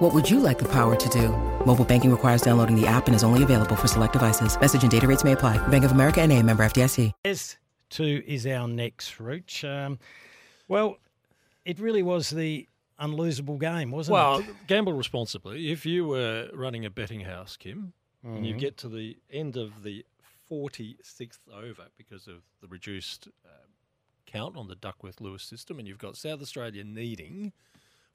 What would you like the power to do? Mobile banking requires downloading the app and is only available for select devices. Message and data rates may apply. Bank of America and a member FDIC. As to is our next, route. Um, well, it really was the unlosable game, wasn't Well, it? Well, gamble responsibly. If you were running a betting house, Kim, and Mm-hmm. you get to the end of the 46th over because of the reduced uh, count on the Duckworth Lewis system, and you've got South Australia needing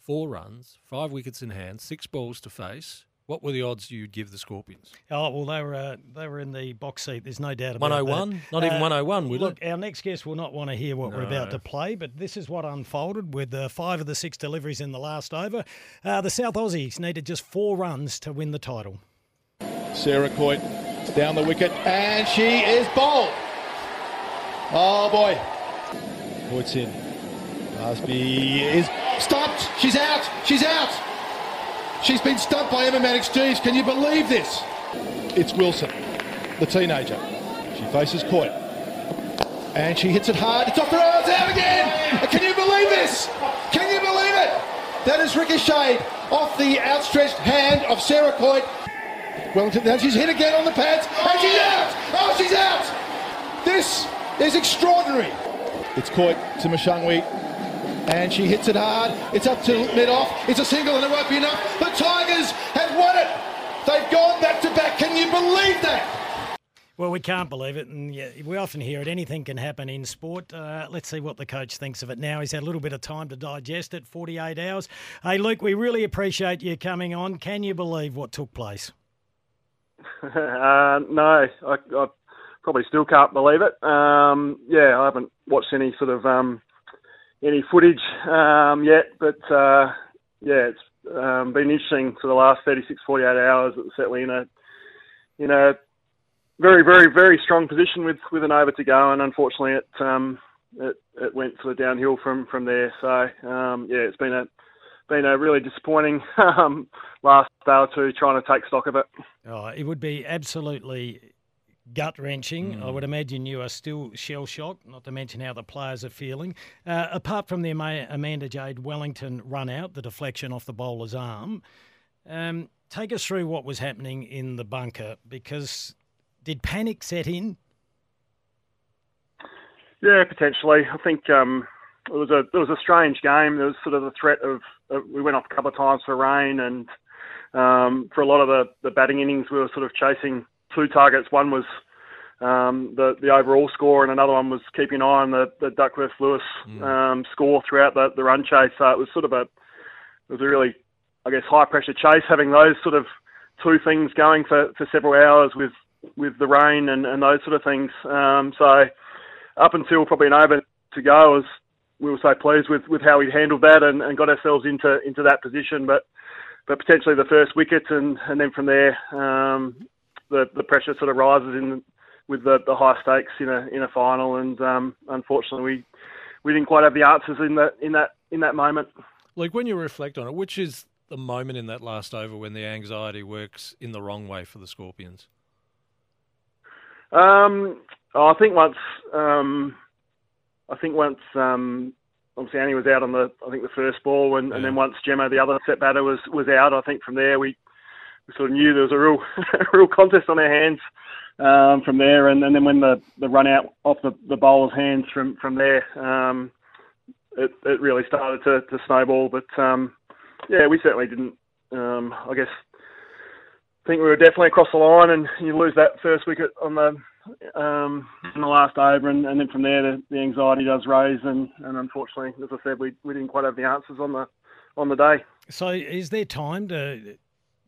four runs, five wickets in hand, six balls to face, what were the odds you'd give the Scorpions? Oh well, they were uh, they were in the box seat. There's no doubt about 101? that. Not even Uh, 101, would look, it? our next guest will not want to hear what we're about to play, but this is what unfolded with uh, five of the six deliveries in the last over. Uh, the South Aussies needed just four runs to win the title. Sarah Coyte down the wicket, and she is bowled. Oh boy. Coyte's in. Barsby is stopped. She's out. She's out. She's been stumped by Emma Manix-Geeves. Can you believe this? It's Wilson, the teenager. She faces Coyte. And she hits it hard. It's off the rails, out again. Can you believe this? Can you believe it? That is ricocheted off the outstretched hand of Sarah Coyte. Wellington, now she's hit again on the pads, and she's out! Oh, she's out! This is extraordinary. It's Coyte to Mashangwi, and she hits it hard. It's up to mid-off. It's a single, and it won't be enough. The Tigers have won it. They've gone back to back. Can you believe that? Well, we can't believe it, and yeah, we often hear it. Anything can happen in sport. Uh, let's see what the coach thinks of it now. He's had a little bit of time to digest it, 48 hours. Hey, Luke, we really appreciate you coming on. Can you believe what took place? uh, no, I, I probably still can't believe it. Um, yeah, I haven't watched any sort of um, any footage um, yet, but uh, yeah, it's um, been interesting for the last 36, 48 hours. It was certainly in a in a very, very, very strong position with, with an over to go, and unfortunately, it um, it, it went sort of downhill from, from there. So um, yeah, it's been a been a really disappointing um, last day or two trying to take stock of it. Oh, it would be absolutely gut wrenching. Mm. I would imagine you are still shell shocked, not to mention how the players are feeling. Uh, apart from the Ama- Amanda Jade Wellington run out, the deflection off the bowler's arm, um, take us through what was happening in the bunker because did panic set in? Yeah, potentially. I think um, it was a it was a strange game. There was sort of the threat of, of we went off a couple of times for rain, and um, for a lot of the, the batting innings, we were sort of chasing two targets. One was um, the the overall score, and another one was keeping an eye on the, the Duckworth Lewis um, score throughout the, the run chase. So it was sort of a it was a really I guess high pressure chase, having those sort of two things going for, for several hours with with the rain and, and those sort of things. Um, so up until probably an over to go, I was we were so pleased with, with how we handled that and, and got ourselves into into that position. But but potentially the first wicket and, and then from there um, the the pressure sort of rises in with the, the high stakes in a in a final and um, unfortunately we we didn't quite have the answers in that in that in that moment. Like when you reflect on it, which is the moment in that last over when the anxiety works in the wrong way for the Scorpions? Um, I think once, um, I think once, um, obviously Annie was out on the, I think the first ball, and, and then once Gemma, the other set batter, was was out. I think from there we, we sort of knew there was a real, a real contest on our hands um, from there, and, and then when the, the run out off the, the bowler's hands from from there, um, it it really started to, to snowball. But um, yeah, we certainly didn't. Um, I guess I think we were definitely across the line, and you lose that first wicket on the um, in the last over, and, and then from there the, the anxiety does raise, and, and unfortunately, as I said, we we didn't quite have the answers on the on the day. So is there time to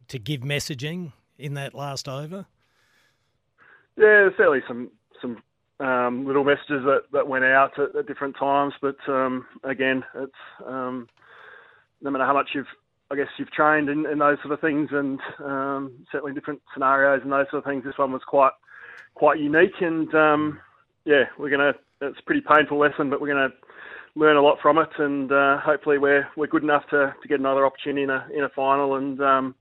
to give messaging in that last over? Yeah, certainly some some um, little messages that, that went out at, at different times, but um, again, it's um, no matter how much you've I guess you've trained in, in those sort of things, and um, certainly different scenarios and those sort of things. This one was quite quite unique, and um, yeah, we're gonna. It's a pretty painful lesson, but we're gonna learn a lot from it, and uh, hopefully we're we're good enough to, to get another opportunity in a in a final, and um,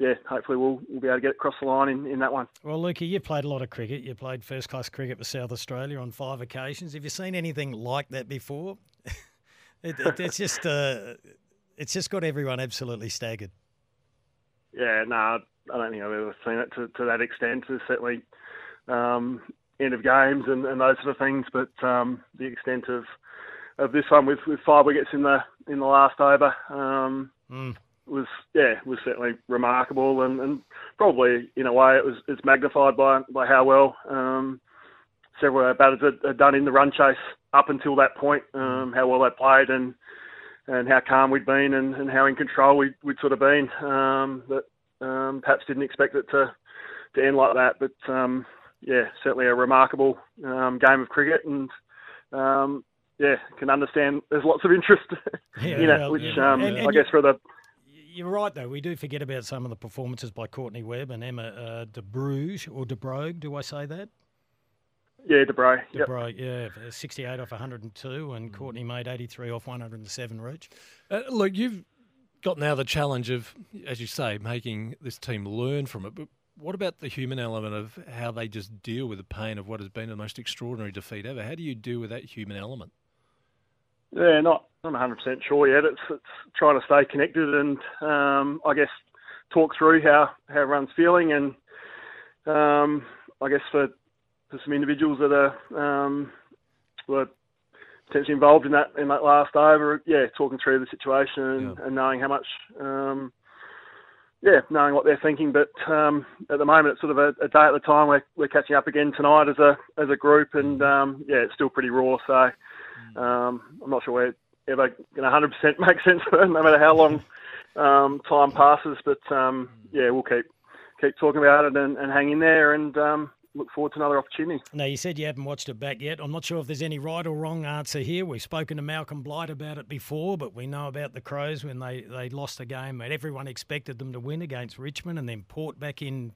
yeah, hopefully we'll we'll be able to get across the line in, in that one. Well, Lukey, you played a lot of cricket. You played first class cricket for South Australia on five occasions. Have you seen anything like that before? it, it, it's just uh, it's just got everyone absolutely staggered. Yeah, no, I don't think I've ever seen it to, to that extent. There's certainly um, end of games and, and those sort of things, but um, the extent of of this one with, with five wickets in the in the last over um, mm. Was yeah was certainly remarkable and, and probably in a way it was it's magnified by by how well um, several of our batters had, had, done in the run chase up until that point, um, how well they played and and how calm we'd been and, and how in control we'd, we'd sort of been. Um, that um, perhaps didn't expect it to to end like that, but um, yeah, certainly a remarkable um, game of cricket, and um, yeah, can understand there's lots of interest yeah, in it, which yeah. um, and, and I guess for the you're right, though. We do forget about some of the performances by Courtney Webb and Emma uh, De Bruges or De Brogue. Do I say that? Yeah, De Brogue. De Brogue, yep. yeah. 68 off 102, and mm. Courtney made 83 off 107 reach. Uh, look, you've got now the challenge of, as you say, making this team learn from it. But what about the human element of how they just deal with the pain of what has been the most extraordinary defeat ever? How do you deal with that human element? Yeah, not not 100 percent sure yet. It's it's trying to stay connected and um, I guess talk through how how everyone's feeling and um, I guess for for some individuals that are um, were potentially involved in that in that last over, yeah, talking through the situation and, yeah. and knowing how much um, yeah, knowing what they're thinking. But um, at the moment, it's sort of a, a, day at a time. We're we're catching up again tonight as a as a group, and mm. um, yeah, it's still pretty raw. So. Um, I'm not sure we're ever going to 100% make sense it, no matter how long um, time passes. But um, yeah, we'll keep keep talking about it and, and hang in there, and um, look forward to another opportunity. Now, you said you haven't watched it back yet. I'm not sure if there's any right or wrong answer here. We've spoken to Malcolm Blight about it before, but we know about the Crows when they, they lost a game and everyone expected them to win against Richmond and then Port back in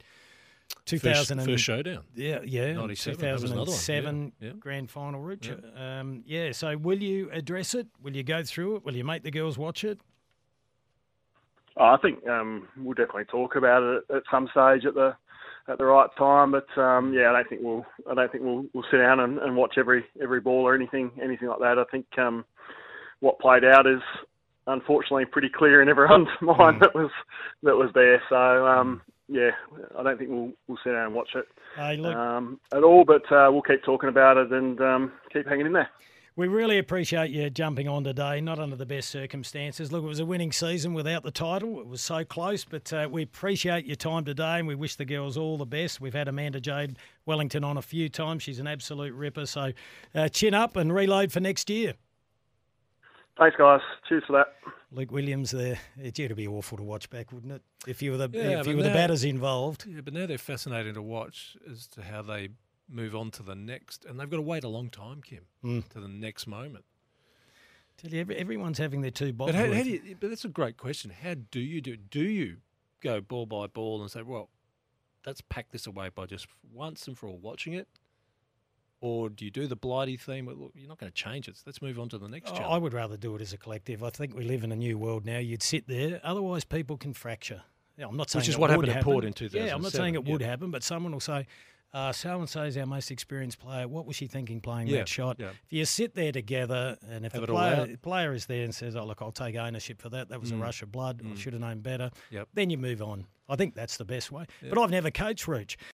2000 first, first showdown. Yeah, yeah. 2007 yeah. grand final, Richard. Yeah. Um, yeah, so will you address it? Will you go through it? Will you make the girls watch it? Oh, I think um, we'll definitely talk about it at some stage at the at the right time. But um, yeah, I don't think we'll I don't think we'll we'll sit down and, and watch every every ball or anything anything like that. I think um, what played out is unfortunately pretty clear in everyone's mind mm. that was that was there. So um, yeah, I don't think we'll we'll sit down and watch it hey, um, at all. But uh, we'll keep talking about it and um, keep hanging in there. We really appreciate you jumping on today, not under the best circumstances. Look, it was a winning season without the title. It was so close, but uh, we appreciate your time today and we wish the girls all the best. We've had Amanda Jade Wellington on a few times. She's an absolute ripper. So uh, chin up and reload for next year. Thanks, guys. Cheers for that. Luke Williams there. It's to be awful to watch back, wouldn't it? If you were the yeah, if you were now, the batters involved. Yeah, but now they're fascinating to watch as to how they move on to the next, and they've got to wait a long time, Kim, mm. to the next moment. Tell you, every, everyone's having their two balls. But, how, how do you, but that's a great question. How do you do? Do you go ball by ball and say, well, let's pack this away by just once and for all watching it? Or do you do the Blighty theme? Well, look, you're not going to change it. So let's move on to the next. Oh, I would rather do it as a collective. I think we live in a new world now. You'd sit there, otherwise people can fracture. Yeah, I'm not saying which is what happened happen. at Port in 2007. Yeah, I'm not saying it would happen, but someone will say, uh, so and so is our most experienced player. What was she thinking playing yeah, that shot? Yeah. If you sit there together, and if have the player, player is there and says, "Oh, look, I'll take ownership for that. That was mm. a rush of blood. Mm. I should have known better." Yep. Then you move on. I think that's the best way. Yep. But I've never coached Reach.